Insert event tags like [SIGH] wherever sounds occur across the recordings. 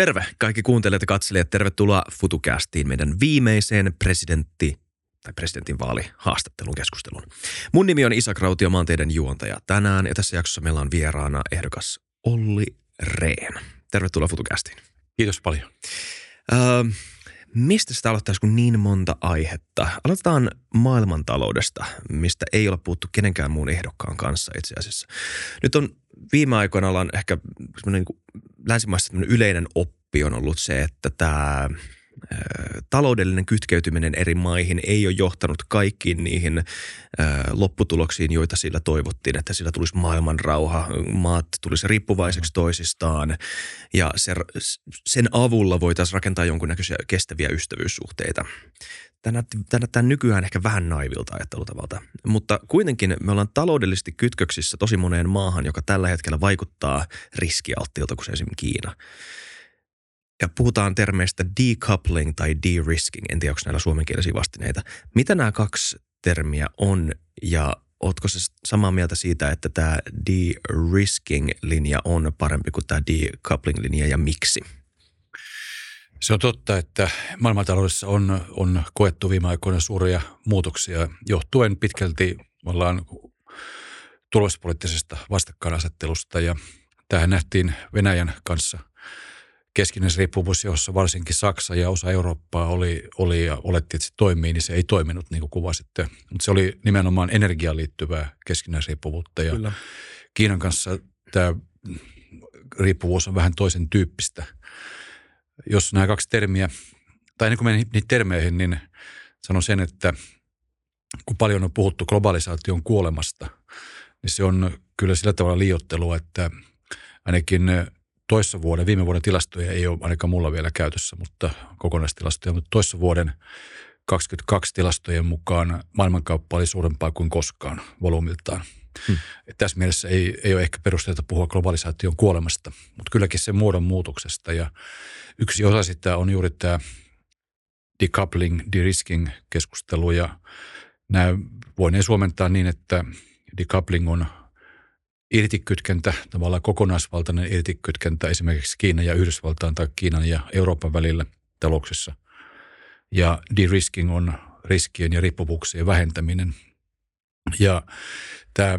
Terve kaikki kuuntelijat ja katselijat. Tervetuloa FutuCastiin meidän viimeiseen presidentti tai presidentin vaali haastattelun keskusteluun. Mun nimi on Isak Rautio, mä oon teidän juontaja tänään ja tässä jaksossa meillä on vieraana ehdokas Olli Rehn. Tervetuloa FutuCastiin. Kiitos paljon. Öö, mistä sitä aloittaisi, kun niin monta aihetta? Aloitetaan maailmantaloudesta, mistä ei ole puhuttu kenenkään muun ehdokkaan kanssa itse asiassa. Nyt on viime aikoina ollaan ehkä niin länsimaissa yleinen oppi on ollut se, että tämä taloudellinen kytkeytyminen eri maihin ei ole johtanut kaikkiin niihin lopputuloksiin, joita sillä toivottiin, että sillä tulisi maailman rauha, maat tulisi riippuvaiseksi toisistaan ja sen avulla voitaisiin rakentaa jonkunnäköisiä kestäviä ystävyyssuhteita. Tämä näyttää nykyään ehkä vähän naivilta ajattelutavalta, mutta kuitenkin me ollaan taloudellisesti kytköksissä tosi moneen maahan, joka tällä hetkellä vaikuttaa riskialttiilta kuin esimerkiksi Kiina. Ja puhutaan termeistä decoupling tai de-risking. En tiedä, onko näillä suomenkielisiä vastineita. Mitä nämä kaksi termiä on ja ootko se samaa mieltä siitä, että tämä de-risking-linja on parempi kuin tämä decoupling-linja ja miksi? Se on totta, että maailmantaloudessa on, on koettu viime aikoina suuria muutoksia johtuen pitkälti ollaan turvallisuuspoliittisesta vastakkainasettelusta ja tähän nähtiin Venäjän kanssa – keskinäisriippuvuus, jossa varsinkin Saksa ja osa Eurooppaa oli, oli ja oletti, että se toimii, niin se ei toiminut niin kuin kuvasitte. Mutta se oli nimenomaan energiaan liittyvää keskinäisriippuvuutta ja Kyllä. Kiinan kanssa tämä riippuvuus on vähän toisen tyyppistä. Jos nämä kaksi termiä, tai ennen kuin menen niihin termeihin, niin sanon sen, että kun paljon on puhuttu globalisaation kuolemasta, niin se on kyllä sillä tavalla liiottelua, että ainakin toissa vuoden, viime vuoden tilastoja ei ole ainakaan mulla vielä käytössä, mutta kokonaistilastoja, mutta toissa vuoden 22 tilastojen mukaan maailmankauppa oli suurempaa kuin koskaan volyymiltaan. Hmm. Tässä mielessä ei, ei ole ehkä perusteita puhua globalisaation kuolemasta, mutta kylläkin se muodon muutoksesta. Ja yksi osa sitä on juuri tämä decoupling, de-risking keskustelu ja nämä voineen suomentaa niin, että decoupling on – irtikytkentä, tavallaan kokonaisvaltainen irtikytkentä esimerkiksi Kiinan ja Yhdysvaltain tai Kiinan ja Euroopan välillä talouksissa. Ja de-risking on riskien ja riippuvuuksien vähentäminen. Ja tämä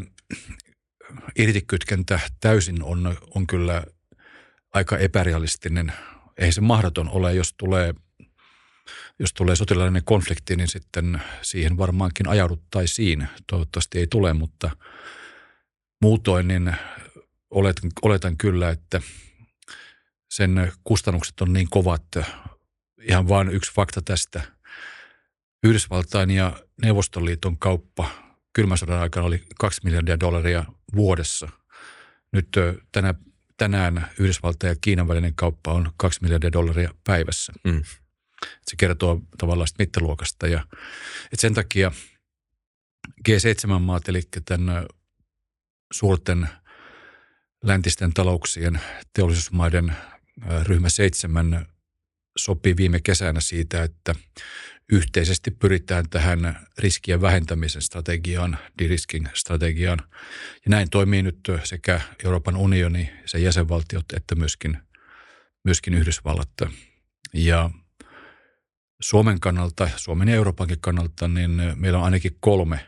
irtikytkentä täysin on, on kyllä aika epärealistinen. Ei se mahdoton ole, jos tulee, jos tulee sotilaallinen konflikti, niin sitten siihen varmaankin ajauduttaisiin. Toivottavasti ei tule, mutta – Muutoin niin oletan, oletan kyllä, että sen kustannukset on niin kovat. Ihan vain yksi fakta tästä. Yhdysvaltain ja Neuvostoliiton kauppa kylmän sodan aikana oli 2 miljardia dollaria vuodessa. Nyt tänä, tänään Yhdysvaltain ja Kiinan välinen kauppa on 2 miljardia dollaria päivässä. Mm. Se kertoo tavallaan mittaluokasta. Ja, et sen takia G7-maat, eli tämän suurten läntisten talouksien teollisuusmaiden ryhmä seitsemän sopi viime kesänä siitä, että yhteisesti pyritään tähän riskien vähentämisen strategiaan, de-risking strategiaan. Ja näin toimii nyt sekä Euroopan unioni, sen jäsenvaltiot, että myöskin, myöskin Yhdysvallat. Ja Suomen kannalta, Suomen ja Euroopankin kannalta, niin meillä on ainakin kolme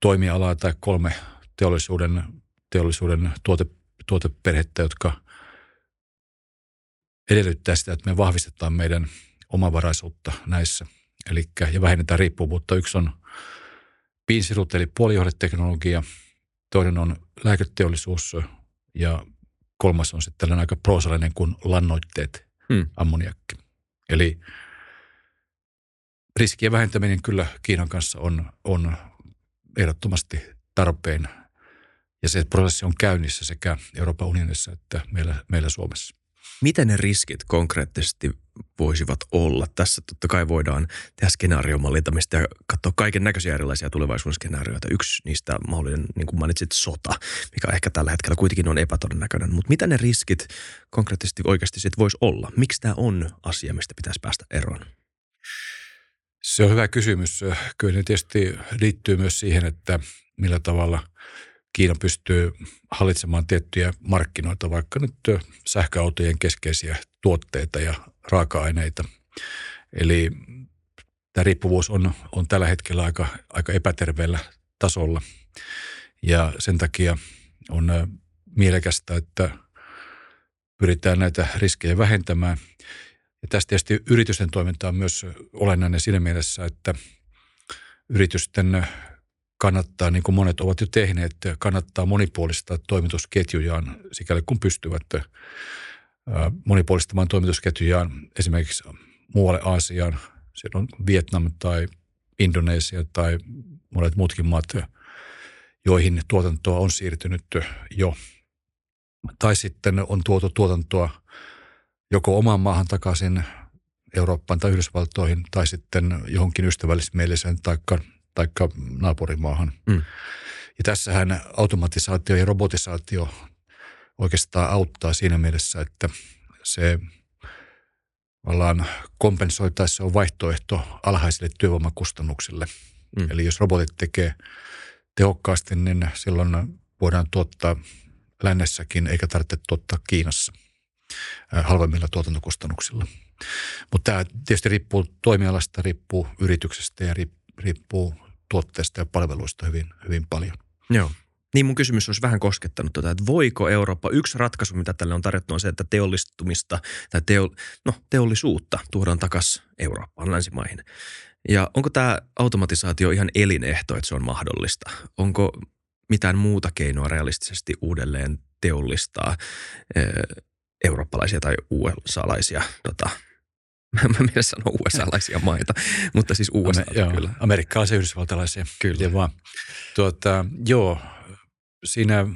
toimialaa tai kolme teollisuuden, teollisuuden tuote, tuoteperhettä, jotka edellyttää sitä, että me vahvistetaan meidän omavaraisuutta näissä. Eli, ja vähennetään riippuvuutta. Yksi on piinsirut eli puolijohdeteknologia, toinen on lääketeollisuus ja kolmas on sitten tällainen aika proosallinen kuin lannoitteet, hmm. ammoniakki. Eli riskien vähentäminen kyllä Kiinan kanssa on, on ehdottomasti tarpeen. Ja se prosessi on käynnissä sekä Euroopan unionissa että meillä, meillä Suomessa. Mitä ne riskit konkreettisesti voisivat olla? Tässä totta kai voidaan tehdä skenaariomallintamista ja katsoa kaiken näköisiä erilaisia tulevaisuuden skenaarioita. Yksi niistä mahdollinen, niin kuin mainitsit, sota, mikä ehkä tällä hetkellä kuitenkin on epätodennäköinen. Mutta mitä ne riskit konkreettisesti oikeasti sitten voisi olla? Miksi tämä on asia, mistä pitäisi päästä eroon? Se on hyvä kysymys. Kyllä ne tietysti liittyy myös siihen, että millä tavalla Kiina pystyy hallitsemaan tiettyjä markkinoita, vaikka nyt sähköautojen keskeisiä tuotteita ja raaka-aineita. Eli tämä riippuvuus on, on tällä hetkellä aika, aika epäterveellä tasolla ja sen takia on mielekästä, että pyritään näitä riskejä vähentämään. Ja tästä tietysti yritysten toiminta on myös olennainen siinä mielessä, että yritysten kannattaa, niin kuin monet ovat jo tehneet, kannattaa monipuolistaa toimitusketjujaan sikäli kun pystyvät monipuolistamaan toimitusketjujaan esimerkiksi muualle Aasiaan. Siellä on Vietnam tai Indonesia tai monet muutkin maat, joihin tuotantoa on siirtynyt jo. Tai sitten on tuotu tuotantoa joko omaan maahan takaisin Eurooppaan tai Yhdysvaltoihin tai sitten johonkin ystävällismieliseen taikka, taikka naapurimaahan. Mm. Ja tässähän automatisaatio ja robotisaatio oikeastaan auttaa siinä mielessä, että se vallaan kompensoi tai se on vaihtoehto alhaisille työvoimakustannuksille. Mm. Eli jos robotit tekee tehokkaasti, niin silloin voidaan tuottaa lännessäkin eikä tarvitse tuottaa Kiinassa halvemmilla tuotantokustannuksilla. Mutta tämä tietysti riippuu toimialasta, riippuu yrityksestä ja riippuu tuotteesta ja palveluista hyvin, hyvin paljon. Joo. Niin mun kysymys olisi vähän koskettanut tuota, että voiko Eurooppa, yksi ratkaisu, mitä tälle on tarjottu, on se, että teollistumista tai teo, no, teollisuutta tuodaan takaisin Eurooppaan, länsimaihin. Ja onko tämä automatisaatio ihan elinehto, että se on mahdollista? Onko mitään muuta keinoa realistisesti uudelleen teollistaa e, eurooppalaisia tai USA-laisia tota, mä en sanoa USA-laisia maita, mutta siis USA Ame, joo, kyllä. Amerikkalaisia, yhdysvaltalaisia. Kyllä. Vaan. Tuota, joo, siinä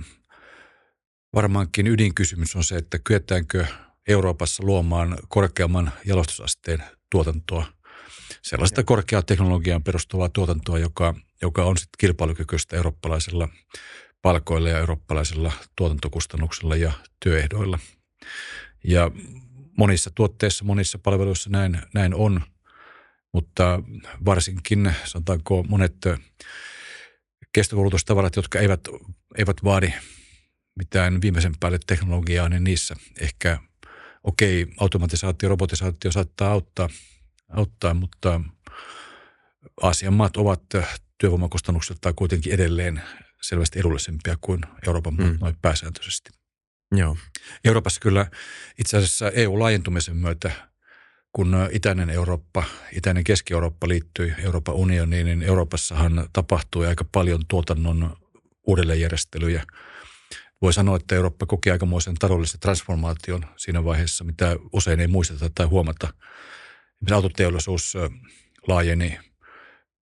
varmaankin ydinkysymys on se, että kyetäänkö Euroopassa luomaan korkeamman jalostusasteen tuotantoa – sellaista korkeaa teknologiaan perustuvaa tuotantoa, joka, joka on sitten kilpailukykyistä eurooppalaisilla palkoilla ja eurooppalaisilla tuotantokustannuksilla ja työehdoilla. Ja monissa tuotteissa, monissa palveluissa näin, näin on, mutta varsinkin sanotaanko monet kestokulutustavarat, jotka eivät, eivät vaadi mitään viimeisen päälle teknologiaa, niin niissä ehkä okei, okay, automatisaatio, robotisaatio saattaa auttaa – auttaa, mutta Aasian maat ovat työvoimakustannuksiltaan kuitenkin edelleen selvästi edullisempia kuin Euroopan maat mm. noin pääsääntöisesti. Joo. Euroopassa kyllä itse asiassa EU-laajentumisen myötä, kun itäinen Eurooppa, itäinen Keski-Eurooppa liittyi Euroopan unioniin, niin Euroopassahan tapahtui aika paljon tuotannon uudelleenjärjestelyjä. Voi sanoa, että Eurooppa koki aikamoisen taloudellisen transformaation siinä vaiheessa, mitä usein ei muisteta tai huomata – autoteollisuus laajeni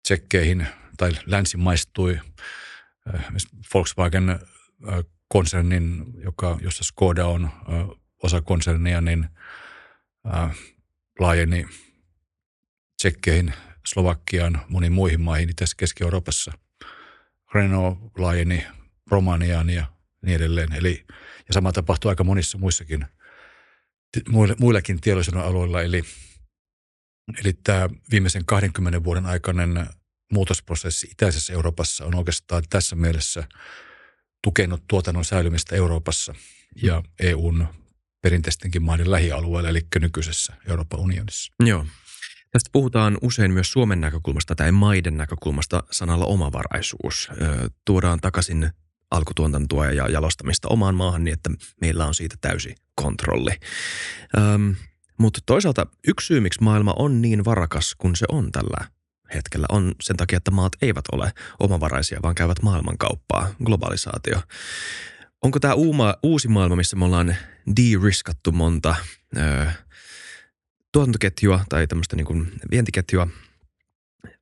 tsekkeihin tai länsimaistui. Volkswagen konsernin, joka, jossa Skoda on osa konsernia, niin laajeni tsekkeihin, Slovakiaan, moniin muihin maihin tässä Keski-Euroopassa. Renault laajeni Romaniaan ja niin edelleen. Eli, ja sama tapahtui aika monissa muissakin, muillakin teollisuuden alueilla. Eli Eli tämä viimeisen 20 vuoden aikainen muutosprosessi itäisessä Euroopassa on oikeastaan tässä mielessä tukenut tuotannon säilymistä Euroopassa ja EUn perinteistenkin maiden lähialueella, eli nykyisessä Euroopan unionissa. Joo. Tästä puhutaan usein myös Suomen näkökulmasta tai maiden näkökulmasta sanalla omavaraisuus. Tuodaan takaisin alkutuotantoa ja jalostamista omaan maahan niin, että meillä on siitä täysi kontrolli. Mutta toisaalta yksi syy, miksi maailma on niin varakas kuin se on tällä hetkellä, on sen takia, että maat eivät ole omavaraisia, vaan käyvät maailmankauppaa, globalisaatio. Onko tämä uuma, uusi maailma, missä me ollaan de-riskattu monta ö, tuotantoketjua tai tämmöistä niin kuin vientiketjua,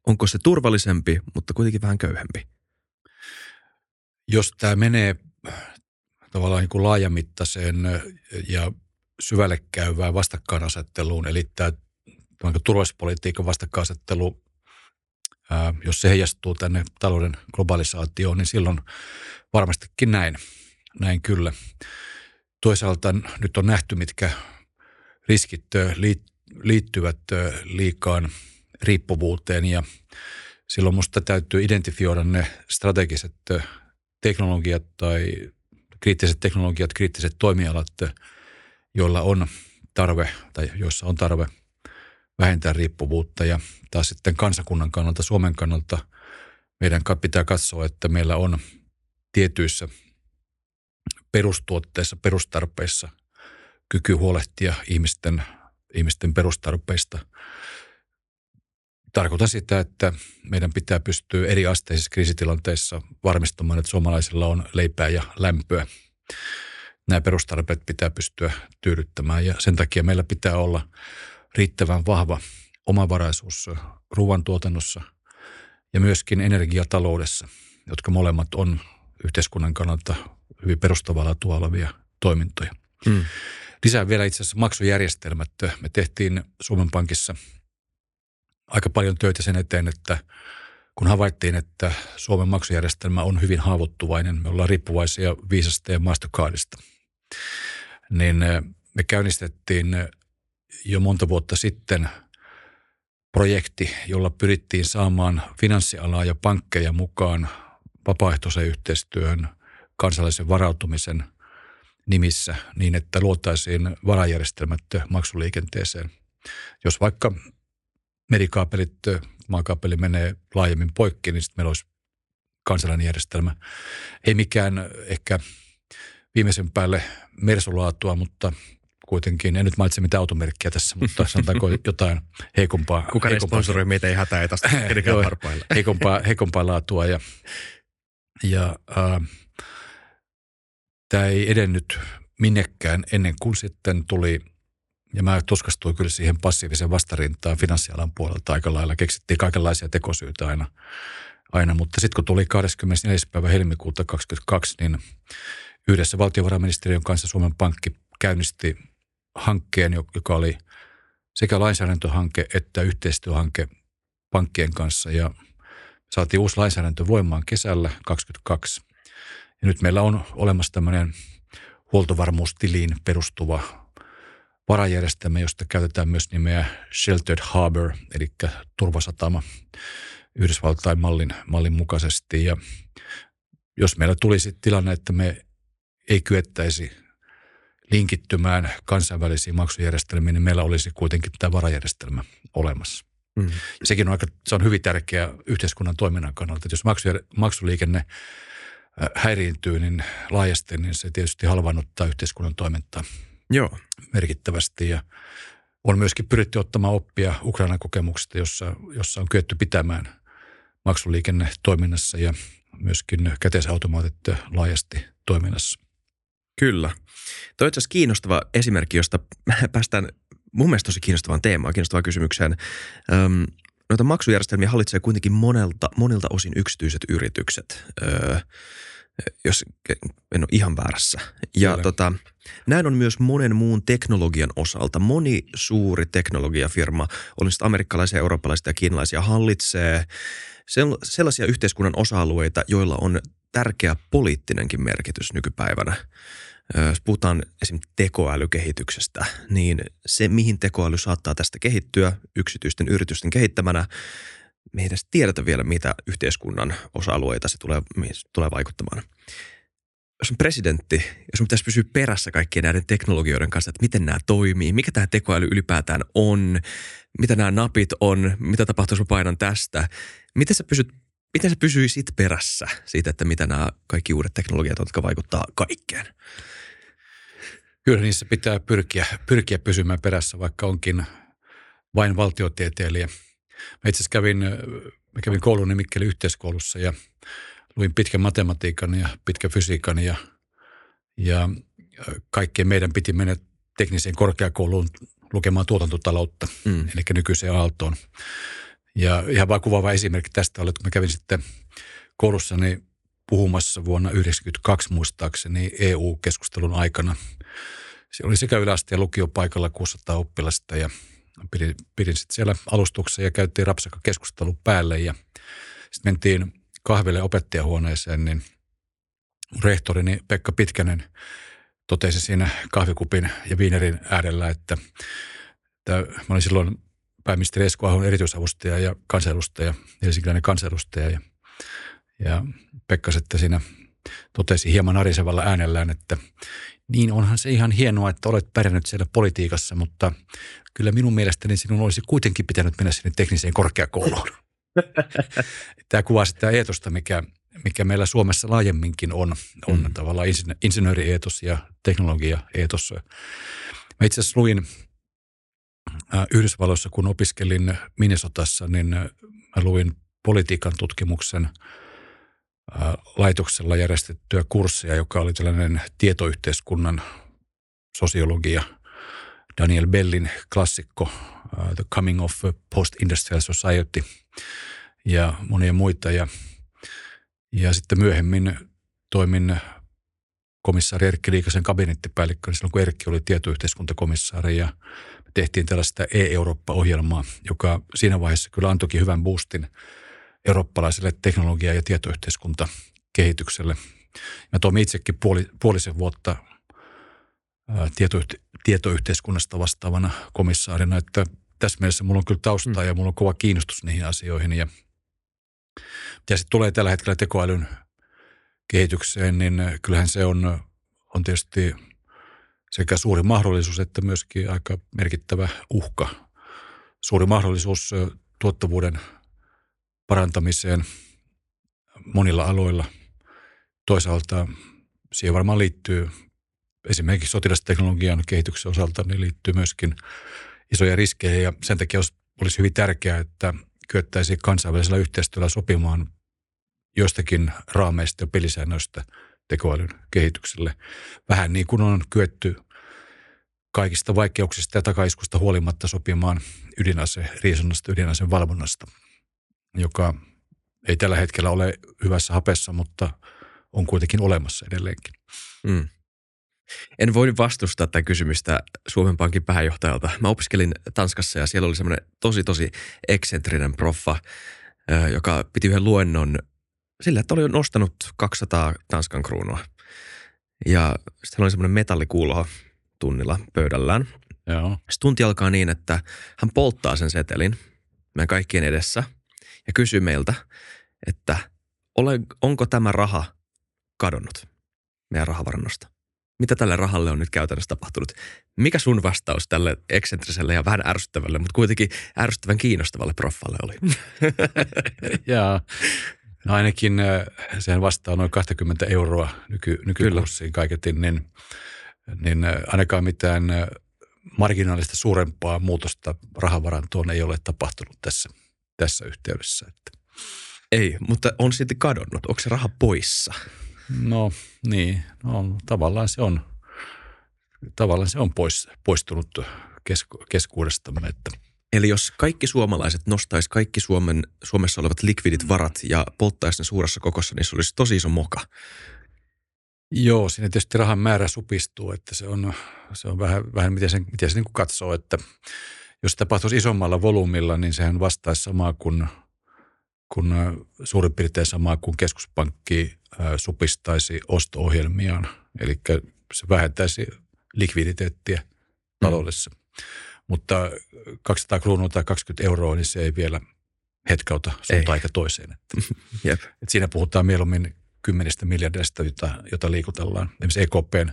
onko se turvallisempi, mutta kuitenkin vähän köyhempi? Jos tämä menee tavallaan niin kuin laajamittaiseen ja syvälle käyvään vastakkainasetteluun, eli tämä turvallisuuspolitiikan vastakkainasettelu, ää, jos se heijastuu tänne talouden globalisaatioon, niin silloin varmastikin näin, näin kyllä. Toisaalta nyt on nähty, mitkä riskit liittyvät liikaan riippuvuuteen ja silloin minusta täytyy identifioida ne strategiset teknologiat tai kriittiset teknologiat, kriittiset toimialat, joilla on tarve tai joissa on tarve vähentää riippuvuutta ja taas sitten kansakunnan kannalta, Suomen kannalta meidän pitää katsoa, että meillä on tietyissä perustuotteissa, perustarpeissa kyky huolehtia ihmisten, ihmisten perustarpeista. Tarkoitan sitä, että meidän pitää pystyä eri asteisissa kriisitilanteissa varmistamaan, että suomalaisilla on leipää ja lämpöä. Nämä perustarpeet pitää pystyä tyydyttämään ja sen takia meillä pitää olla riittävän vahva omavaraisuus ruoantuotannossa ja myöskin energiataloudessa, jotka molemmat on yhteiskunnan kannalta hyvin perustavalla olevia toimintoja. Hmm. Lisää vielä itse asiassa maksujärjestelmät. Me tehtiin Suomen Pankissa aika paljon töitä sen eteen, että kun havaittiin, että Suomen maksujärjestelmä on hyvin haavoittuvainen, me ollaan riippuvaisia viisasta ja Mastercardista, niin me käynnistettiin jo monta vuotta sitten projekti, jolla pyrittiin saamaan finanssialaa ja pankkeja mukaan vapaaehtoiseen yhteistyöhön kansallisen varautumisen nimissä niin, että luotaisiin varajärjestelmät maksuliikenteeseen. Jos vaikka merikaapelit, maakaapeli menee laajemmin poikki, niin sitten meillä olisi kansallinen järjestelmä. Ei mikään ehkä viimeisen päälle mersulaatua, mutta kuitenkin, en nyt mainitse mitään automerkkiä tässä, mutta sanotaanko [LAUGHS] jotain heikompaa. Kuka ei sponsoroi meitä, ei hätää, ei tästä [LAUGHS] [LAUGHS] heikompaa, heikompaa laatua ja, ja äh, tämä ei edennyt minnekään ennen kuin sitten tuli, ja mä tuskastuin kyllä siihen passiivisen vastarintaan finanssialan puolelta aika lailla. Keksittiin kaikenlaisia tekosyitä aina, aina. mutta sitten kun tuli 24. päivä helmikuuta 2022, niin yhdessä valtiovarainministeriön kanssa Suomen Pankki käynnisti hankkeen, joka oli sekä lainsäädäntöhanke että yhteistyöhanke pankkien kanssa ja saatiin uusi lainsäädäntö voimaan kesällä 2022. Ja nyt meillä on olemassa tämmöinen huoltovarmuustiliin perustuva varajärjestelmä, josta käytetään myös nimeä Sheltered Harbor, eli turvasatama Yhdysvaltain mallin, mallin mukaisesti. Ja jos meillä tulisi tilanne, että me ei kyettäisi linkittymään kansainvälisiin maksujärjestelmiin, niin meillä olisi kuitenkin tämä varajärjestelmä olemassa. Mm. Ja sekin on, aika, se on hyvin tärkeä yhteiskunnan toiminnan kannalta. Että jos maksuliikenne äh, häiriintyy niin laajasti, niin se tietysti halvannuttaa yhteiskunnan toimintaa Joo. merkittävästi. Ja on myöskin pyritty ottamaan oppia Ukrainan kokemuksesta, jossa, jossa on kyetty pitämään maksuliikenne toiminnassa ja myöskin käteisautomaatit laajasti toiminnassa. Kyllä. Tuo on itse kiinnostava esimerkki, josta [LAUGHS] päästään mun mielestä tosi kiinnostavaan teemaan, kiinnostavaan kysymykseen. Öm, noita maksujärjestelmiä hallitsee kuitenkin monelta, monilta osin yksityiset yritykset, öö, jos en ole ihan väärässä. Ja tota, näin on myös monen muun teknologian osalta. Moni suuri teknologiafirma, oli sitten amerikkalaisia, eurooppalaisia ja kiinalaisia, hallitsee sellaisia yhteiskunnan osa-alueita, joilla on tärkeä poliittinenkin merkitys nykypäivänä jos puhutaan esimerkiksi tekoälykehityksestä, niin se, mihin tekoäly saattaa tästä kehittyä yksityisten yritysten kehittämänä, me ei edes tiedetä vielä, mitä yhteiskunnan osa-alueita se tulee, se tulee vaikuttamaan. Jos on presidentti, jos on pitäisi pysyä perässä kaikkien näiden teknologioiden kanssa, että miten nämä toimii, mikä tämä tekoäly ylipäätään on, mitä nämä napit on, mitä tapahtuu, jos mä painan tästä, miten sä pysyt miten se pysyy sit perässä siitä, että mitä nämä kaikki uudet teknologiat, jotka vaikuttaa kaikkeen? Kyllä niissä pitää pyrkiä, pyrkiä pysymään perässä, vaikka onkin vain valtiotieteilijä. Mä itse asiassa kävin, mä kävin koulun nimikkeli yhteiskoulussa ja luin pitkän matematiikan ja pitkän fysiikan ja, ja kaikkien meidän piti mennä tekniseen korkeakouluun lukemaan tuotantotaloutta, mm. eli nykyiseen Aaltoon. Ja ihan vain kuvaava esimerkki tästä oli, että kun mä kävin sitten koulussani puhumassa vuonna 1992 muistaakseni EU-keskustelun aikana. Se oli sekä yläaste- ja lukiopaikalla 600 oppilasta ja pidin, pidin sitten siellä alustuksen ja käytiin rapsakka keskustelu päälle ja sitten mentiin kahville opettajahuoneeseen, niin rehtorini Pekka Pitkänen totesi siinä kahvikupin ja viinerin äärellä, että, että mä olin silloin pääministeri Esko Ahon erityisavustaja ja kansanedustaja, helsinkiläinen kansanedustaja. Ja, ja Pekka sitten siinä totesi hieman arisevalla äänellään, että niin onhan se ihan hienoa, että olet pärjännyt siellä politiikassa, mutta kyllä minun mielestäni sinun olisi kuitenkin pitänyt mennä sinne tekniseen korkeakouluun. [LAUGHS] Tämä kuvaa sitä eetosta, mikä, mikä meillä Suomessa laajemminkin on. On mm. tavallaan insinöörieetos ja teknologia-eetos. Mä itse asiassa luin äh, Yhdysvalloissa, kun opiskelin Minnesotassa, niin mä luin politiikan tutkimuksen äh, laitoksella järjestettyä kurssia, joka oli tällainen tietoyhteiskunnan sosiologia, Daniel Bellin klassikko The Coming of Post-Industrial Society ja monia muita. Ja, ja sitten myöhemmin toimin komissaari Erkki Liikasen kabinettipäällikkö, silloin kun Erkki oli tietoyhteiskuntakomissaari ja tehtiin tällaista e-Eurooppa-ohjelmaa, joka siinä vaiheessa kyllä antoikin hyvän boostin eurooppalaiselle teknologia- ja tietoyhteiskuntakehitykselle. Mä toimin itsekin puoli, puolisen vuotta tietoyhte- tietoyhteiskunnasta vastaavana komissaarina, että tässä mielessä mulla on kyllä taustaa mm. ja mulla on kova kiinnostus niihin asioihin. Ja mitä sitten tulee tällä hetkellä tekoälyn kehitykseen, niin kyllähän se on, on tietysti sekä suuri mahdollisuus että myöskin aika merkittävä uhka. Suuri mahdollisuus tuottavuuden parantamiseen monilla aloilla. Toisaalta siihen varmaan liittyy esimerkiksi sotilasteknologian kehityksen osalta, niin liittyy myöskin isoja riskejä ja sen takia olisi hyvin tärkeää, että kyettäisiin kansainvälisellä yhteistyöllä sopimaan jostakin raameista ja pelisäännöistä tekoälyn kehitykselle. Vähän niin kuin on kyetty kaikista vaikeuksista ja takaiskusta huolimatta sopimaan ydinase, riisunnasta, ydinaseen valvonnasta, joka ei tällä hetkellä ole hyvässä hapessa, mutta on kuitenkin olemassa edelleenkin. Mm. En voi vastustaa tätä kysymystä Suomen Pankin pääjohtajalta. Mä opiskelin Tanskassa ja siellä oli semmoinen tosi tosi eksentrinen proffa, joka piti yhden luennon sillä, että oli nostanut 200 Tanskan kruunua. Ja sitten oli semmoinen metallikuulo tunnilla pöydällään. Joo. Sitten tunti alkaa niin, että hän polttaa sen setelin meidän kaikkien edessä ja kysyy meiltä, että onko tämä raha kadonnut meidän rahavarannosta? Mitä tälle rahalle on nyt käytännössä tapahtunut? Mikä sun vastaus tälle eksentriselle ja vähän ärsyttävälle, mutta kuitenkin ärsyttävän kiinnostavalle proffalle oli? [LAUGHS] Jaa, No ainakin äh, sehän vastaa noin 20 euroa nyky, nykykurssiin kaiketin, niin, niin äh, ainakaan mitään äh, marginaalista suurempaa muutosta rahavarantoon ei ole tapahtunut tässä, tässä yhteydessä. Että. Ei, mutta on sitten kadonnut. Onko se raha poissa? No niin, no, tavallaan se on, tavallaan se on pois, poistunut kesku, keskuudestamme. Että Eli jos kaikki suomalaiset nostaisi kaikki Suomen, Suomessa olevat likvidit varat ja polttaisi ne suuressa kokossa, niin se olisi tosi iso moka. Joo, siinä tietysti rahan määrä supistuu, että se on, se on vähän, vähän miten, sen, miten se niin kuin katsoo, että jos se tapahtuisi isommalla volyymilla, niin sehän vastaisi samaa kuin, kuin suurin piirtein samaa kuin keskuspankki supistaisi osto-ohjelmiaan. Eli se vähentäisi likviditeettiä taloudessa. Mm. Mutta 200 kruunua tai 20 euroa, niin se ei vielä hetkauta suuntaan eikä toiseen. [LAUGHS] Että, Jep. että siinä puhutaan mieluummin kymmenistä miljardista, jota, jota liikutellaan. Esimerkiksi EKPn,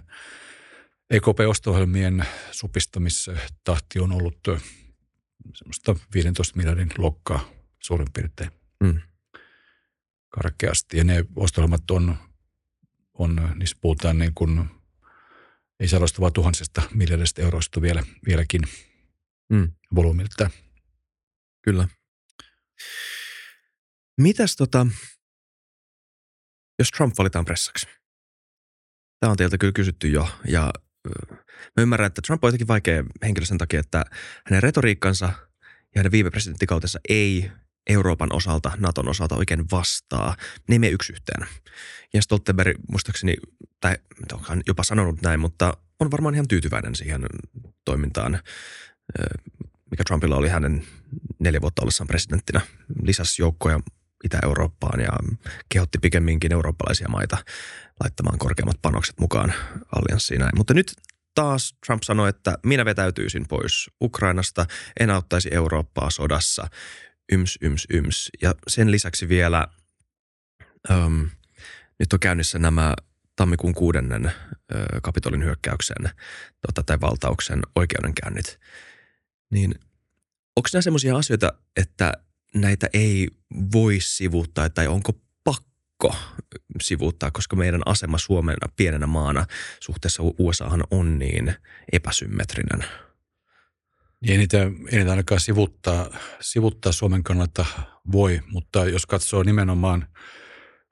EKP-osto-ohjelmien supistamistahti on ollut semmoista 15 miljardin luokkaa suurin piirtein mm. Karkeasti. Ja ne osto on, on, niissä puhutaan niin kuin, ei sadosta vaan tuhansista miljardista euroista vielä, vieläkin – mm. volyymiltä. Kyllä. Mitäs tota, jos Trump valitaan pressaksi? Tämä on teiltä kyllä kysytty jo ja mä ymmärrän, että Trump on jotenkin vaikea henkilö sen takia, että hänen retoriikkansa ja hänen viime presidenttikautensa ei Euroopan osalta, Naton osalta oikein vastaa. Ne mene yksi yhteen. Ja Stoltenberg muistaakseni, tai onhan jopa sanonut näin, mutta on varmaan ihan tyytyväinen siihen toimintaan mikä Trumpilla oli hänen neljä vuotta ollessaan presidenttinä. Lisäsi joukkoja Itä-Eurooppaan ja kehotti pikemminkin eurooppalaisia maita laittamaan korkeammat panokset mukaan allianssiin näin. Mutta nyt taas Trump sanoi, että minä vetäytyisin pois Ukrainasta, en auttaisi Eurooppaa sodassa, yms, yms, yms. Ja sen lisäksi vielä, um, nyt on käynnissä nämä tammikuun kuudennen kapitolin hyökkäyksen tota, tai valtauksen oikeudenkäynnit, niin onko nämä sellaisia asioita, että näitä ei voi sivuuttaa tai onko pakko sivuuttaa, koska meidän asema Suomena pienenä maana suhteessa USAhan on niin epäsymmetrinen? Ei niitä, ei niitä ainakaan sivuttaa, sivuttaa Suomen kannalta voi, mutta jos katsoo nimenomaan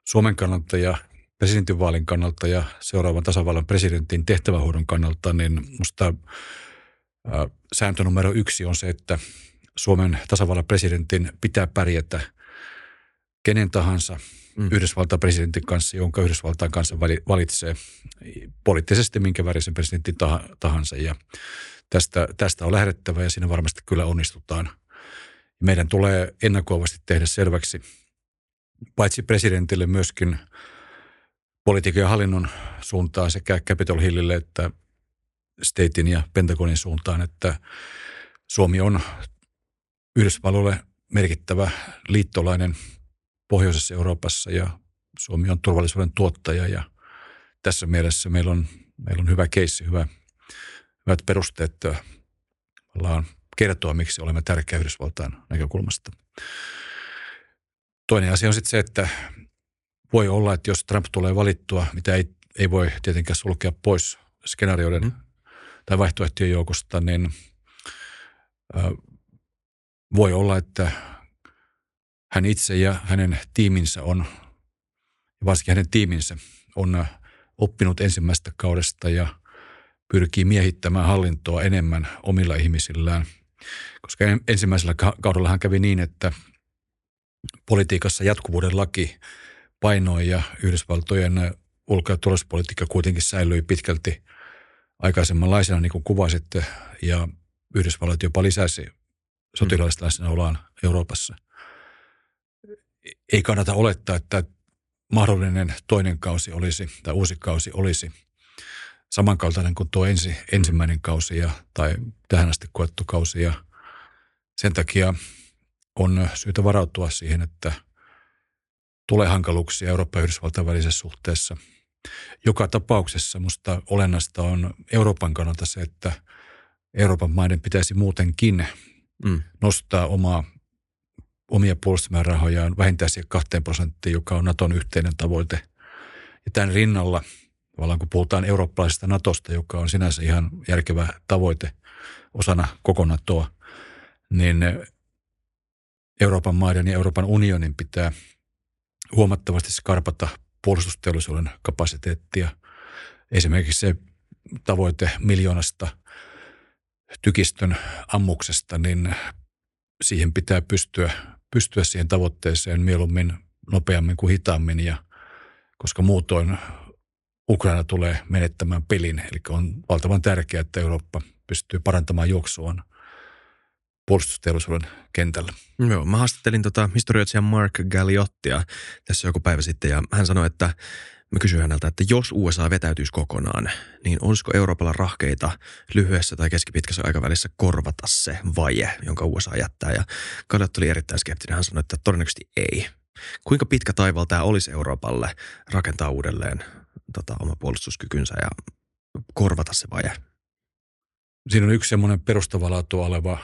Suomen kannalta ja presidentinvaalin kannalta ja seuraavan tasavallan presidentin tehtävähoidon kannalta, niin minusta sääntö numero yksi on se, että Suomen tasavallan presidentin pitää pärjätä kenen tahansa mm. Yhdysvaltain presidentin kanssa, jonka Yhdysvaltain kanssa valitsee poliittisesti minkä värisen presidentin tahansa. Ja tästä, tästä on lähdettävä ja siinä varmasti kyllä onnistutaan. Meidän tulee ennakoivasti tehdä selväksi paitsi presidentille myöskin politiikan ja hallinnon suuntaan sekä Capitol Hillille että Statein ja Pentagonin suuntaan, että Suomi on Yhdysvalloille merkittävä liittolainen pohjoisessa Euroopassa ja Suomi on turvallisuuden tuottaja ja tässä mielessä meillä on, meillä on hyvä keissi, hyvä, hyvät perusteet ollaan kertoa, miksi olemme tärkeä Yhdysvaltain näkökulmasta. Toinen asia on sitten se, että voi olla, että jos Trump tulee valittua, mitä ei, ei voi tietenkään sulkea pois skenaarioiden mm. tai vaihtoehtojen joukosta, niin äh, voi olla, että hän itse ja hänen tiiminsä on, varsinkin hänen tiiminsä, on oppinut ensimmäistä kaudesta ja pyrkii miehittämään hallintoa enemmän omilla ihmisillään. Koska ensimmäisellä kaudella hän kävi niin, että politiikassa jatkuvuuden laki painoi ja Yhdysvaltojen ulko- ja turvallisuuspolitiikka kuitenkin säilyi pitkälti aikaisemmanlaisena, niin kuin kuvasitte, ja Yhdysvallat jopa lisäsi sotilaallista läsnäoloaan Euroopassa. Ei kannata olettaa, että mahdollinen toinen kausi olisi, tai uusi kausi olisi samankaltainen kuin tuo ensi, ensimmäinen kausi ja, tai tähän asti koettu kausi. Ja sen takia on syytä varautua siihen, että tulee hankaluuksia Euroopan ja Yhdysvaltain välisessä suhteessa. Joka tapauksessa minusta olennaista on Euroopan kannalta se, että Euroopan maiden pitäisi muutenkin mm. nostaa omaa, omia puolustusmäärärahojaan vähintään siihen kahteen prosenttiin, joka on Naton yhteinen tavoite. Ja tämän rinnalla, tavallaan kun puhutaan eurooppalaisesta Natosta, joka on sinänsä ihan järkevä tavoite osana koko Natoa, niin Euroopan maiden ja Euroopan unionin pitää huomattavasti skarpata puolustusteollisuuden kapasiteettia. Esimerkiksi se tavoite miljoonasta tykistön ammuksesta, niin siihen pitää pystyä, pystyä siihen tavoitteeseen mieluummin nopeammin kuin hitaammin, ja, koska muutoin Ukraina tulee menettämään pelin. Eli on valtavan tärkeää, että Eurooppa pystyy parantamaan juoksuaan puolustusteollisuuden kentällä. Joo, mä haastattelin tota historioitsija Mark Galliottia tässä joku päivä sitten ja hän sanoi, että mä kysyin häneltä, että jos USA vetäytyisi kokonaan, niin olisiko Euroopalla rahkeita lyhyessä tai keskipitkässä aikavälissä korvata se vaje, jonka USA jättää. Ja Galliot oli erittäin skeptinen. Hän sanoi, että todennäköisesti ei. Kuinka pitkä taival tämä olisi Euroopalle rakentaa uudelleen tota, oma puolustuskykynsä ja korvata se vaje? Siinä on yksi semmoinen perustavaa oleva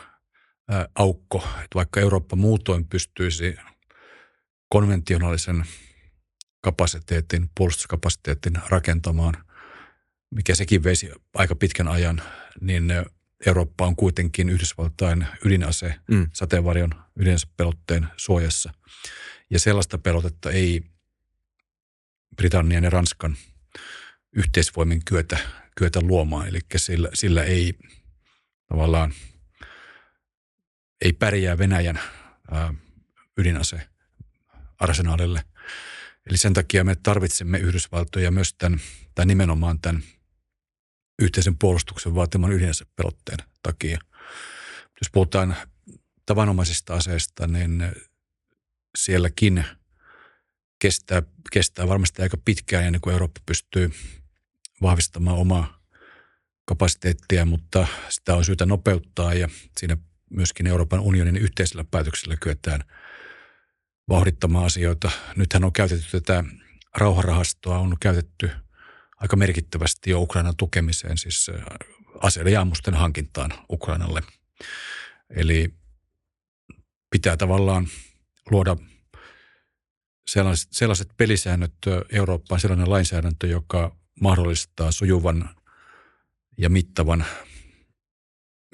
aukko, että vaikka Eurooppa muutoin pystyisi konventionaalisen kapasiteetin, puolustuskapasiteetin rakentamaan, mikä sekin veisi aika pitkän ajan, niin Eurooppa on kuitenkin Yhdysvaltain ydinase, mm. sateenvarjon ydinasepelotteen suojassa. Ja sellaista pelotetta ei Britannian ja Ranskan yhteisvoimin kyetä, kyetä luomaan. Eli sillä, sillä ei tavallaan – ei pärjää Venäjän ää, ydinase arsenaalille. Eli sen takia me tarvitsemme Yhdysvaltoja myös tämän, tai nimenomaan tämän yhteisen puolustuksen vaatiman ydinasepelotteen takia. Jos puhutaan tavanomaisista aseista, niin sielläkin kestää, kestää varmasti aika pitkään ennen kuin Eurooppa pystyy vahvistamaan omaa kapasiteettia, mutta sitä on syytä nopeuttaa ja siinä myöskin Euroopan unionin yhteisellä päätöksellä kyetään vauhdittamaan asioita. Nythän on käytetty tätä rauharahastoa on käytetty aika merkittävästi jo Ukrainan tukemiseen, siis aseiden ja ammusten hankintaan Ukrainalle. Eli pitää tavallaan luoda sellaiset, sellaiset pelisäännöt Eurooppaan, sellainen lainsäädäntö, joka mahdollistaa sujuvan ja mittavan,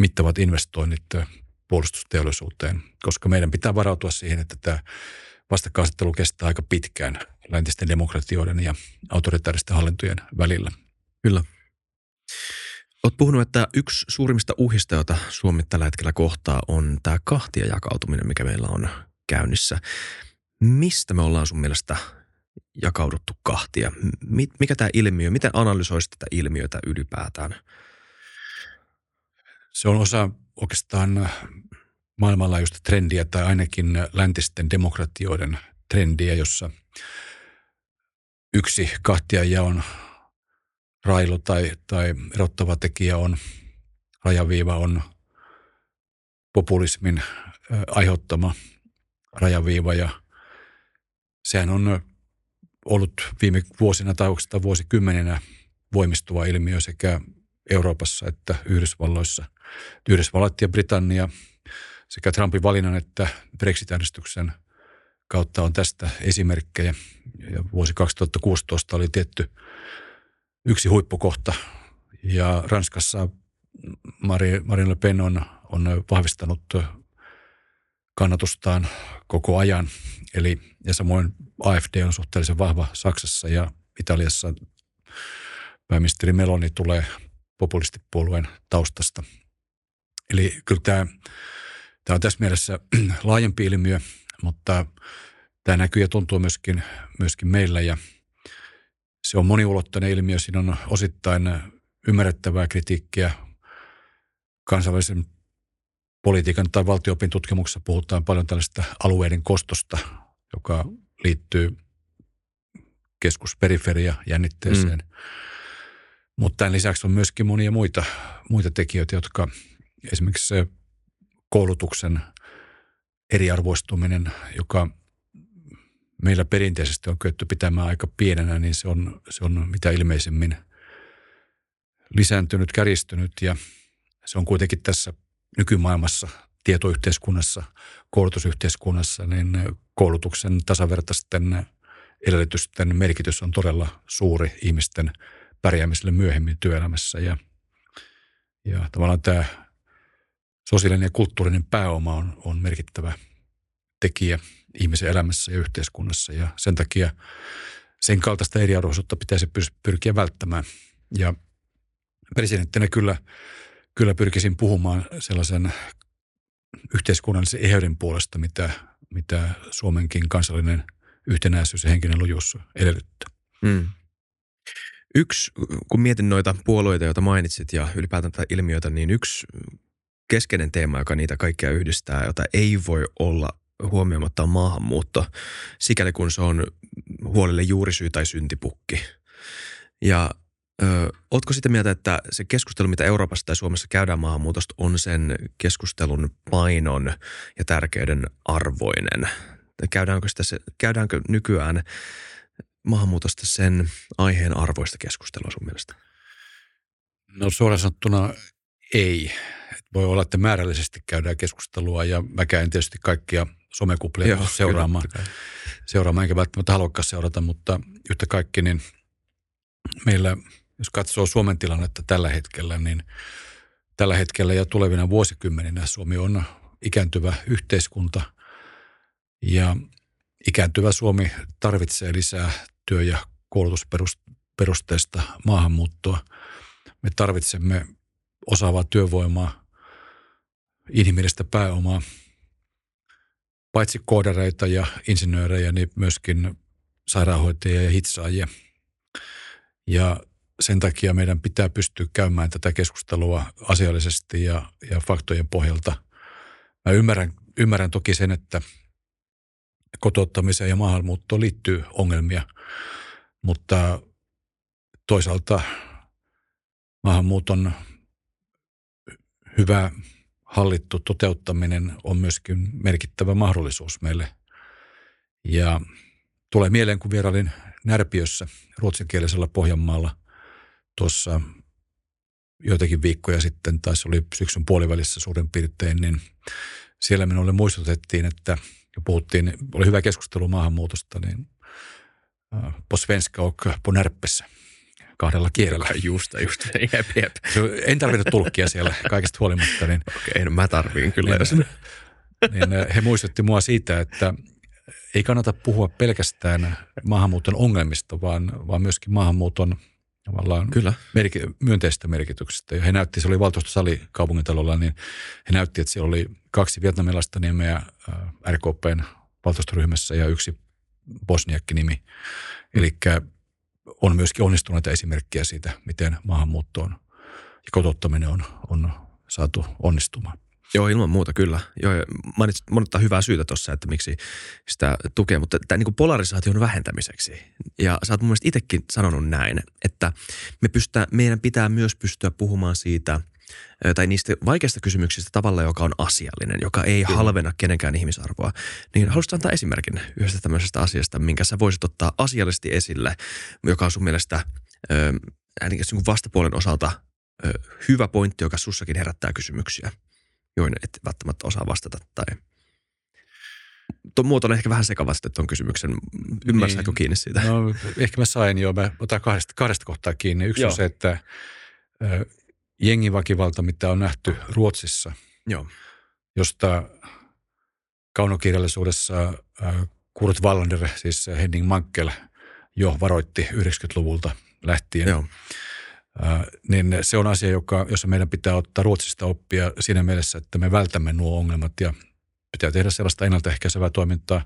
mittavat investoinnit puolustusteollisuuteen, koska meidän pitää varautua siihen, että tämä vastakkainasettelu kestää aika pitkään läntisten demokratioiden ja autoritaaristen hallintojen välillä. Kyllä. Olet puhunut, että yksi suurimmista uhista, joita Suomi tällä hetkellä kohtaa, on tämä kahtia jakautuminen, mikä meillä on käynnissä. Mistä me ollaan sun mielestä jakauduttu kahtia? Mikä tämä ilmiö, miten analysoisit tätä ilmiötä ylipäätään? Se on osa oikeastaan maailmanlaajuista trendiä tai ainakin läntisten demokratioiden trendiä, jossa yksi kahtiajaon railu tai, tai erottava tekijä on, rajaviiva on populismin aiheuttama rajaviiva ja sehän on ollut viime vuosina tai oikeastaan vuosikymmeninä voimistuva ilmiö sekä Euroopassa että Yhdysvalloissa. Yhdysvallat ja Britannia sekä Trumpin valinnan että Brexit-äänestyksen kautta on tästä esimerkkejä. Ja vuosi 2016 oli tietty yksi huippukohta ja Ranskassa Marine Le Pen on, on vahvistanut kannatustaan koko ajan. Eli, ja samoin AFD on suhteellisen vahva Saksassa ja Italiassa pääministeri Meloni tulee populistipuolueen taustasta. Eli kyllä tämä, tämä on tässä mielessä [CLEARS THROAT] laajempi ilmiö, mutta tämä näkyy ja tuntuu myöskin, myöskin meillä ja se on moniulotteinen ilmiö. Siinä on osittain ymmärrettävää kritiikkiä kansainvälisen politiikan tai valtiopin tutkimuksessa puhutaan paljon tällaista alueiden kostosta, joka liittyy keskusperiferia jännitteeseen. Mm. Mutta tämän lisäksi on myöskin monia muita, muita tekijöitä, jotka esimerkiksi se koulutuksen eriarvoistuminen, joka meillä perinteisesti on kyetty pitämään aika pienenä, niin se on, se on mitä ilmeisemmin lisääntynyt, kärjistynyt ja se on kuitenkin tässä nykymaailmassa, tietoyhteiskunnassa, koulutusyhteiskunnassa, niin koulutuksen tasavertaisten edellytysten merkitys on todella suuri ihmisten pärjäämiselle myöhemmin työelämässä. Ja, ja tavallaan tämä sosiaalinen ja kulttuurinen pääoma on, on merkittävä tekijä ihmisen elämässä ja yhteiskunnassa. Ja sen takia sen kaltaista eriarvoisuutta pitäisi pyrkiä välttämään. Ja presidenttinä kyllä – kyllä pyrkisin puhumaan sellaisen yhteiskunnallisen eheyden puolesta, mitä, mitä Suomenkin kansallinen yhtenäisyys ja henkinen lujuus edellyttää. Mm. Yksi, kun mietin noita puolueita, joita mainitsit ja ylipäätään tätä ilmiötä, niin yksi keskeinen teema, joka niitä kaikkia yhdistää, jota ei voi olla huomioimatta on maahanmuutto, sikäli kun se on huolelle juurisyy tai syntipukki. Ja Ö, ootko sitä mieltä, että se keskustelu, mitä Euroopassa tai Suomessa käydään maahanmuutosta, on sen keskustelun painon ja tärkeyden arvoinen? Käydäänkö, sitä, käydäänkö nykyään maahanmuutosta sen aiheen arvoista keskustelua sun mielestä? No suoraan sanottuna ei. Voi olla, että määrällisesti käydään keskustelua ja mä käyn tietysti kaikkia somekuplia Joo, seuraamaan, kyllä. seuraamaan, enkä välttämättä haluakaan seurata, mutta yhtä kaikki, niin meillä – jos katsoo Suomen tilannetta tällä hetkellä, niin tällä hetkellä ja tulevina vuosikymmeninä Suomi on ikääntyvä yhteiskunta ja ikääntyvä Suomi tarvitsee lisää työ- ja koulutusperusteista maahanmuuttoa. Me tarvitsemme osaavaa työvoimaa, inhimillistä pääomaa, paitsi koodareita ja insinöörejä, niin myöskin sairaanhoitajia ja hitsaajia. Ja sen takia meidän pitää pystyä käymään tätä keskustelua asiallisesti ja, ja faktojen pohjalta. Mä ymmärrän, ymmärrän toki sen, että kotouttamiseen ja maahanmuuttoon liittyy ongelmia, mutta toisaalta maahanmuuton hyvä hallittu toteuttaminen on myöskin merkittävä mahdollisuus meille. Ja tulee mieleen, kun vierailin Närpiössä ruotsinkielisellä Pohjanmaalla tuossa joitakin viikkoja sitten, tai se oli syksyn puolivälissä suurin piirtein, niin siellä minulle muistutettiin, että jo puhuttiin, oli hyvä keskustelu maahanmuutosta, niin på svenska och på närpessä kahdella kielellä. Just, just. [LAUGHS] Jep, jep. En tarvinnut tulkkia siellä kaikesta huolimatta. Niin, Okei, no mä tarviin kyllä. Niin, niin he muistutti mua siitä, että ei kannata puhua pelkästään maahanmuuton ongelmista, vaan, vaan myöskin maahanmuuton tavallaan Kyllä. merki, myönteistä merkityksestä. Ja he näytti, se oli valtuustosali kaupungintalolla, niin he näytti, että siellä oli kaksi vietnamilaista nimeä RKPn valtuustoryhmässä ja yksi bosniakki-nimi. Mm. Eli on myöskin onnistuneita esimerkkejä siitä, miten maahanmuuttoon ja kotouttaminen on, on saatu onnistumaan. Joo, ilman muuta kyllä. Joo, mainitsit monta hyvää syytä tuossa, että miksi sitä tukee, mutta tämä niin polarisaation vähentämiseksi. Ja sä oot mun mielestä itsekin sanonut näin, että me pystytään, meidän pitää myös pystyä puhumaan siitä – tai niistä vaikeista kysymyksistä tavalla, joka on asiallinen, joka ei Kyllä. halvena kenenkään ihmisarvoa. Niin haluaisit antaa esimerkin yhdestä tämmöisestä asiasta, minkä sä voisit ottaa asiallisesti esille, joka on sun mielestä ö, niin vastapuolen osalta hyvä pointti, joka sussakin herättää kysymyksiä – joihin et välttämättä osaa vastata tai Tuo muoto ehkä vähän sekavasti tuon kysymyksen. Ymmärsitkö niin. kiinni siitä? No, ehkä mä sain jo. Mä otan kahdesta, kahdesta kohtaa kiinni. Yksi Joo. on se, että äh, jengivakivalta, mitä on nähty Ruotsissa, Joo. josta kaunokirjallisuudessa äh, Kurt Wallander, siis Henning Mankel, jo varoitti 90-luvulta lähtien. Joo niin se on asia, joka, jossa meidän pitää ottaa Ruotsista oppia siinä mielessä, että me vältämme nuo ongelmat ja pitää tehdä sellaista ennaltaehkäisevää toimintaa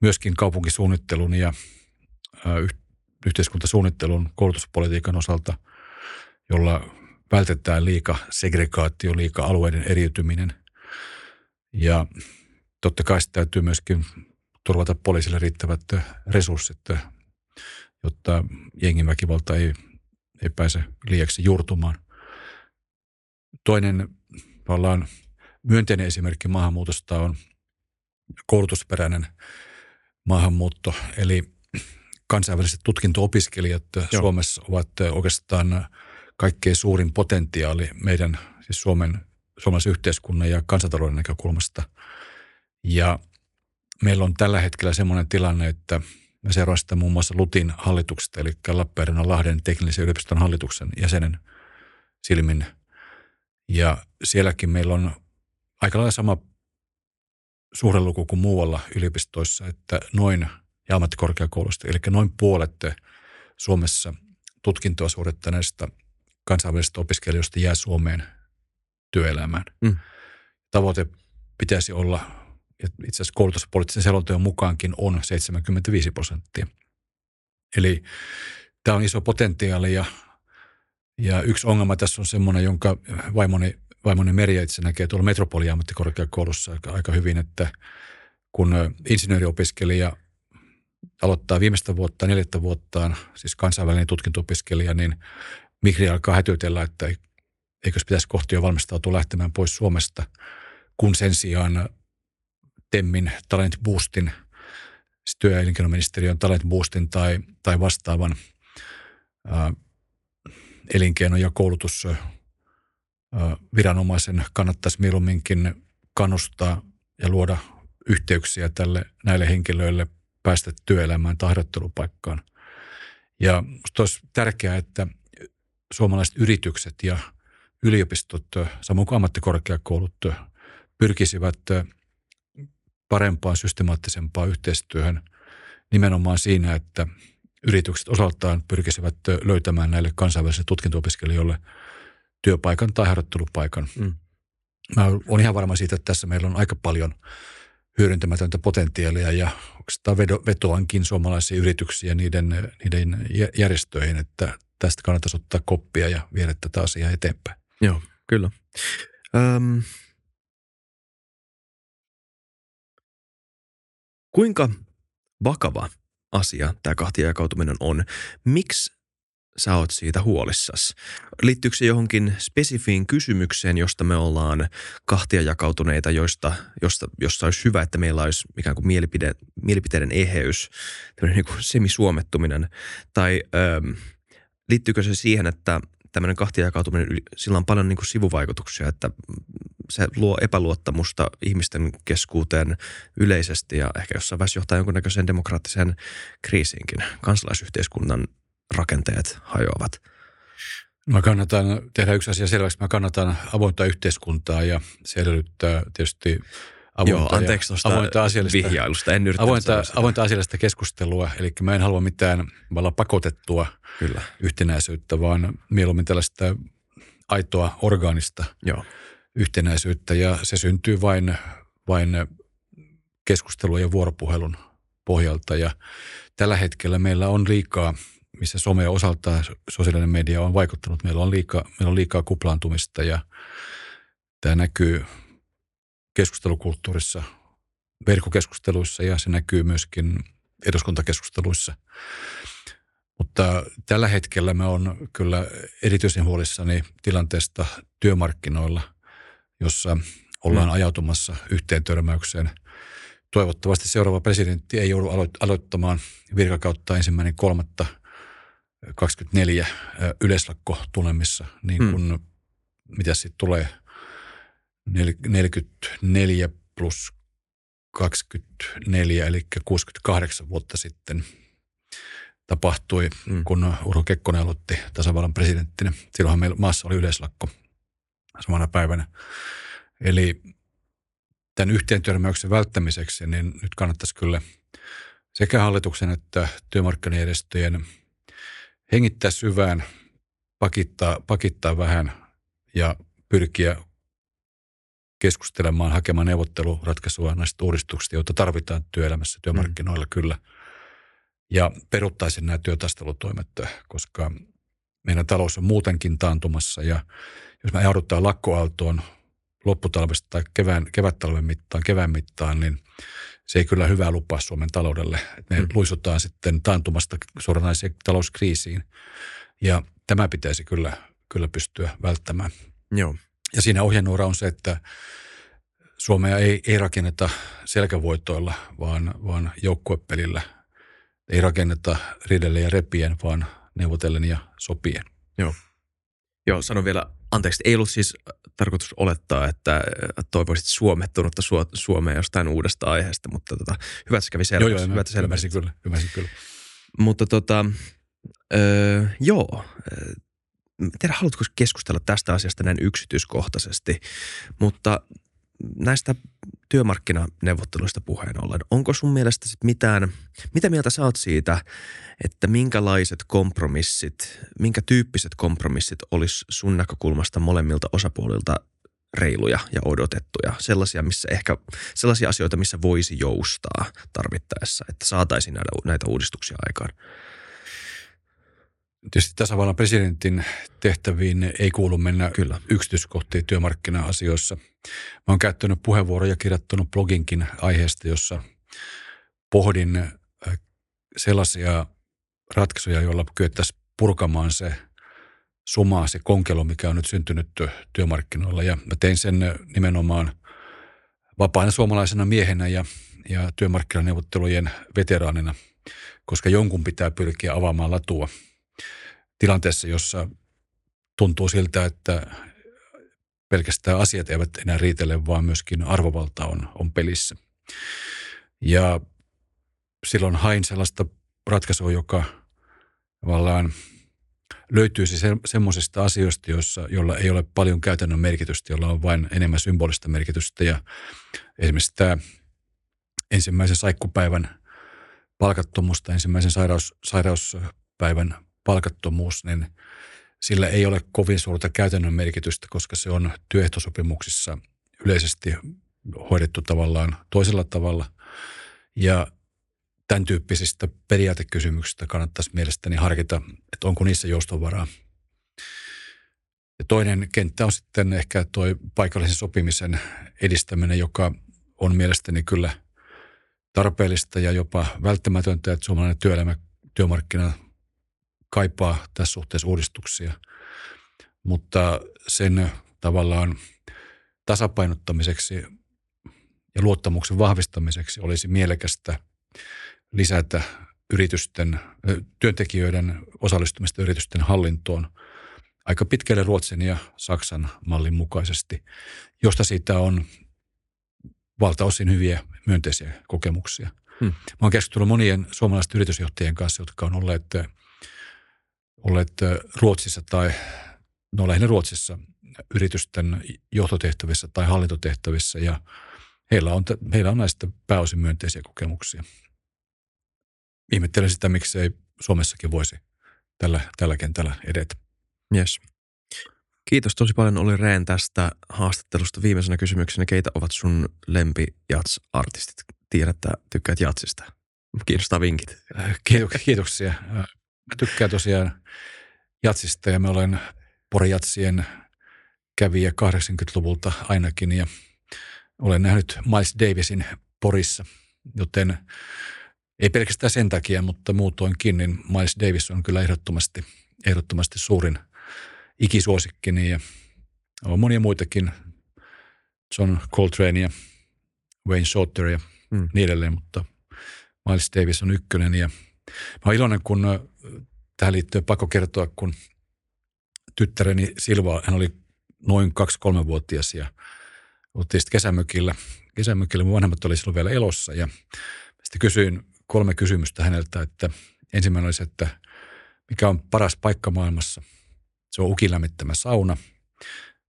myöskin kaupunkisuunnittelun ja yhteiskuntasuunnittelun koulutuspolitiikan osalta, jolla vältetään liika segregaatio, liika alueiden eriytyminen. Ja totta kai täytyy myöskin turvata poliisille riittävät resurssit, jotta jengin väkivalta ei ei pääse liiaksi juurtumaan. Toinen tavallaan myönteinen esimerkki maahanmuutosta on koulutusperäinen maahanmuutto, eli kansainväliset tutkinto-opiskelijat Joo. Suomessa ovat oikeastaan kaikkein suurin potentiaali meidän siis Suomen, suomalaisen yhteiskunnan ja kansantalouden näkökulmasta. Ja meillä on tällä hetkellä sellainen tilanne, että – Mä seuraan sitä muun muassa Lutin hallituksesta, eli Lappeenrannan Lahden teknillisen yliopiston hallituksen jäsenen silmin. Ja sielläkin meillä on aika lailla sama suuri luku kuin muualla yliopistoissa, että noin, ja ammattikorkeakoulusta, eli noin puolet Suomessa tutkintoa suorittaneista kansainvälisistä opiskelijoista jää Suomeen työelämään. Mm. Tavoite pitäisi olla itse asiassa koulutuspoliittisen selonteon mukaankin on 75 prosenttia. Eli tämä on iso potentiaali ja, ja yksi ongelma tässä on semmoinen, jonka vaimoni, vaimoni Merja itse näkee tuolla Metropolia-ammattikorkeakoulussa aika, aika hyvin, että kun insinööriopiskelija aloittaa viimeistä vuotta, neljättä vuottaan, siis kansainvälinen tutkinto-opiskelija, niin Migri alkaa hätytellä, että eikö pitäisi kohti jo valmistautua lähtemään pois Suomesta, kun sen sijaan TEMMin Talent Boostin, siis työ- ja elinkeinoministeriön Talent Boostin tai, tai vastaavan ää, elinkeino- ja koulutus viranomaisen kannattaisi mieluumminkin kannustaa ja luoda yhteyksiä tälle, näille henkilöille päästä työelämään tai harjoittelupaikkaan. Ja minusta olisi tärkeää, että suomalaiset yritykset ja yliopistot, samoin kuin ammattikorkeakoulut, pyrkisivät parempaan, systemaattisempaan yhteistyöhön nimenomaan siinä, että yritykset osaltaan pyrkisivät löytämään näille kansainvälisille tutkinto-opiskelijoille työpaikan tai harjoittelupaikan. Mm. Mä olen ihan varma siitä, että tässä meillä on aika paljon hyödyntämätöntä potentiaalia ja oikeastaan vetoankin suomalaisiin yrityksiin ja niiden, niiden järjestöihin, että tästä kannattaisi ottaa koppia ja viedä tätä asiaa eteenpäin. Joo, kyllä. Öm, Kuinka vakava asia tämä kahtia jakautuminen on? Miksi sä oot siitä huolissas? Liittyykö se johonkin spesifiin kysymykseen, josta me ollaan kahtia jakautuneita, joista, josta, josta olisi hyvä, että meillä olisi ikään kuin mielipide, mielipiteiden eheys, tämmöinen niin kuin semisuomettuminen, tai ähm, liittyykö se siihen, että tämmöinen kahtia jakautuminen, sillä on paljon niin kuin sivuvaikutuksia, että se luo epäluottamusta ihmisten keskuuteen yleisesti ja ehkä jossain vaiheessa johtaa jonkunnäköiseen demokraattiseen kriisiinkin. Kansalaisyhteiskunnan rakenteet hajoavat. Mä kannatan tehdä yksi asia selväksi. Mä kannatan avointa yhteiskuntaa ja se edellyttää tietysti avointa, Joo, anteeksi tuosta avointa asiallista, vihjailusta. En avointa, avointa asiallista keskustelua. Eli mä en halua mitään pakotettua Kyllä. yhtenäisyyttä, vaan mieluummin tällaista aitoa orgaanista Joo. yhtenäisyyttä. Ja se syntyy vain, vain keskustelun ja vuoropuhelun pohjalta. Ja tällä hetkellä meillä on liikaa – missä some osaltaan, sosiaalinen media on vaikuttanut. Meillä on liikaa, meillä on liikaa kuplaantumista ja tämä näkyy keskustelukulttuurissa, verkkokeskusteluissa ja se näkyy myöskin eduskuntakeskusteluissa. Mutta tällä hetkellä mä on kyllä erityisen huolissani tilanteesta työmarkkinoilla, jossa ollaan mm. ajautumassa yhteen törmäykseen. Toivottavasti seuraava presidentti ei joudu aloittamaan virkakautta ensimmäinen kolmatta – 24 yleislakko tulemissa, niin kun, hmm. mitä sitten tulee 44 plus 24, eli 68 vuotta sitten tapahtui, hmm. kun Urho Kekkonen aloitti tasavallan presidenttinä. Silloinhan meillä maassa oli yleislakko samana päivänä. Eli tämän yhteentörmäyksen välttämiseksi, niin nyt kannattaisi kyllä sekä hallituksen että työmarkkinajärjestöjen – hengittää syvään, pakittaa, pakittaa vähän ja pyrkiä keskustelemaan, hakemaan neuvotteluratkaisua näistä uudistuksista, joita tarvitaan työelämässä, työmarkkinoilla mm. kyllä. Ja peruttaisin nämä työtaistelutoimet, koska meidän talous on muutenkin taantumassa ja jos me joudutaan lakkoaaltoon lopputalvesta tai kevään, kevättalven mittaan, kevään mittaan, niin se ei kyllä hyvää lupaa Suomen taloudelle. Me mm. luisutaan sitten taantumasta suoranaiseen talouskriisiin ja tämä pitäisi kyllä, kyllä pystyä välttämään. Joo. Ja siinä ohjenuora on se, että Suomea ei, ei rakenneta selkävoitoilla, vaan, vaan joukkuepelillä. Ei rakenneta ridelle ja repien, vaan neuvotellen ja sopien. Joo. Joo, sanon vielä Anteeksi, ei ollut siis tarkoitus olettaa, että toivoisit suomettunutta Suomea jostain uudesta aiheesta, mutta tota, hyvä, että se kävi selväksi. Joo, joo, hyvät ymmärsin kyllä, ymmärsin kyllä. Mutta tota, öö, joo, tiedä, haluatko keskustella tästä asiasta näin yksityiskohtaisesti, mutta näistä työmarkkinaneuvotteluista puheen ollen, onko sun mielestä sit mitään, mitä mieltä sä oot siitä, että minkälaiset kompromissit, minkä tyyppiset kompromissit olisi sun näkökulmasta molemmilta osapuolilta reiluja ja odotettuja, sellaisia, missä ehkä, sellaisia asioita, missä voisi joustaa tarvittaessa, että saataisiin näitä, näitä uudistuksia aikaan? Tietysti tasavallan presidentin tehtäviin ei kuulu mennä Kyllä. yksityiskohtiin työmarkkina-asioissa. Mä oon käyttänyt puheenvuoroja ja kirjoittanut bloginkin aiheesta, jossa pohdin äh, sellaisia ratkaisuja, joilla kyettäisiin purkamaan se suma, se konkelo, mikä on nyt syntynyt työmarkkinoilla. Ja mä tein sen nimenomaan vapaana suomalaisena miehenä ja, ja työmarkkinaneuvottelujen veteraanina, koska jonkun pitää pyrkiä avaamaan latua – tilanteessa, jossa tuntuu siltä, että pelkästään asiat eivät enää riitele, vaan myöskin arvovalta on, on pelissä. Ja silloin hain sellaista ratkaisua, joka tavallaan löytyisi se, semmoisista asioista, joissa, jolla ei ole paljon käytännön merkitystä, jolla on vain enemmän symbolista merkitystä. Ja esimerkiksi tämä ensimmäisen saikkupäivän palkattomusta, ensimmäisen sairaus, sairauspäivän palkattomuus, niin sillä ei ole kovin suurta käytännön merkitystä, koska se on työehtosopimuksissa yleisesti hoidettu tavallaan toisella tavalla. Ja tämän tyyppisistä periaatekysymyksistä kannattaisi mielestäni harkita, että onko niissä joustovaraa. Ja toinen kenttä on sitten ehkä tuo paikallisen sopimisen edistäminen, joka on mielestäni kyllä tarpeellista ja jopa välttämätöntä, että suomalainen työelämä, työmarkkina kaipaa tässä suhteessa uudistuksia, mutta sen tavallaan tasapainottamiseksi ja luottamuksen vahvistamiseksi olisi mielekästä lisätä yritysten, työntekijöiden osallistumista yritysten hallintoon aika pitkälle Ruotsin ja Saksan mallin mukaisesti, josta siitä on valtaosin hyviä myönteisiä kokemuksia. Hmm. Mä oon keskustellut monien suomalaisten yritysjohtajien kanssa, jotka on olleet, olleet Ruotsissa tai no lähinnä Ruotsissa yritysten johtotehtävissä tai hallintotehtävissä ja heillä on, heillä on näistä pääosin myönteisiä kokemuksia. Ihmettelen sitä, miksi ei Suomessakin voisi tällä, tällä kentällä edetä. Yes. Kiitos tosi paljon Oli Rehn tästä haastattelusta. Viimeisenä kysymyksenä, keitä ovat sun lempi jats-artistit? Tiedät, että tykkäät jatsista. Kiinnostaa vinkit. Kiitoksia. Mä tykkään tosiaan jatsista ja mä olen porijatsien kävijä 80-luvulta ainakin ja olen nähnyt Miles Davisin Porissa, joten ei pelkästään sen takia, mutta muutoinkin, niin Miles Davis on kyllä ehdottomasti, ehdottomasti suurin ikisuosikkini ja on monia muitakin, John Coltrane ja Wayne Shorter ja mm. niin edelleen, mutta Miles Davis on ykkönen ja mä olen iloinen, kun tähän liittyy pakko kertoa, kun tyttäreni Silva, hän oli noin kaksi-kolmevuotias ja oltiin sitten kesämökillä. Kesämökillä mun vanhemmat oli silloin vielä elossa ja sitten kysyin kolme kysymystä häneltä, että ensimmäinen oli se, että mikä on paras paikka maailmassa? Se on ukin lämmittämä sauna.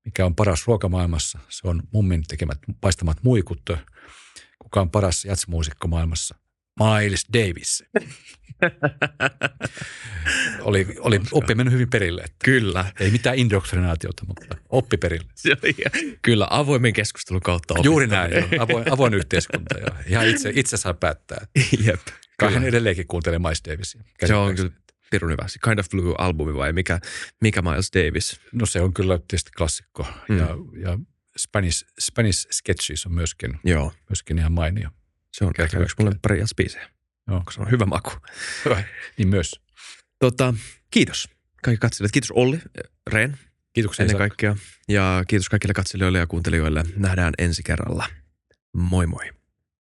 Mikä on paras ruoka maailmassa? Se on mummin tekemät paistamat muikut. Kuka on paras jatsmuusikko maailmassa? Miles Davis. [LAUGHS] oli, oli oppi mennyt hyvin perille. Että Kyllä. Ei mitään indoktrinaatiota, mutta oppi perille. Kyllä, avoimen keskustelun kautta opittu. Juuri näin, jo. [LAUGHS] Avoin, avoin yhteiskunta. Jo. Ihan itse, itse saa päättää. Jep. Kai hän edelleenkin kuuntelee Miles Davisia. Se on kyllä pirun hyvä. Kind of Blue-albumi vai mikä, mikä Miles Davis? No se on kyllä tietysti klassikko. Mm. Ja, ja Spanish, Spanish Sketches on myöskin, Joo. myöskin ihan mainio. Se on ehkä yksi mulle biisejä. Joo. Se on hyvä maku. niin myös. Tota, kiitos kaikki katselijat. Kiitos Olli, Reen. Kiitoksia Ennen kaikkea. Ja kiitos kaikille katselijoille ja kuuntelijoille. Nähdään ensi kerralla. Moi moi.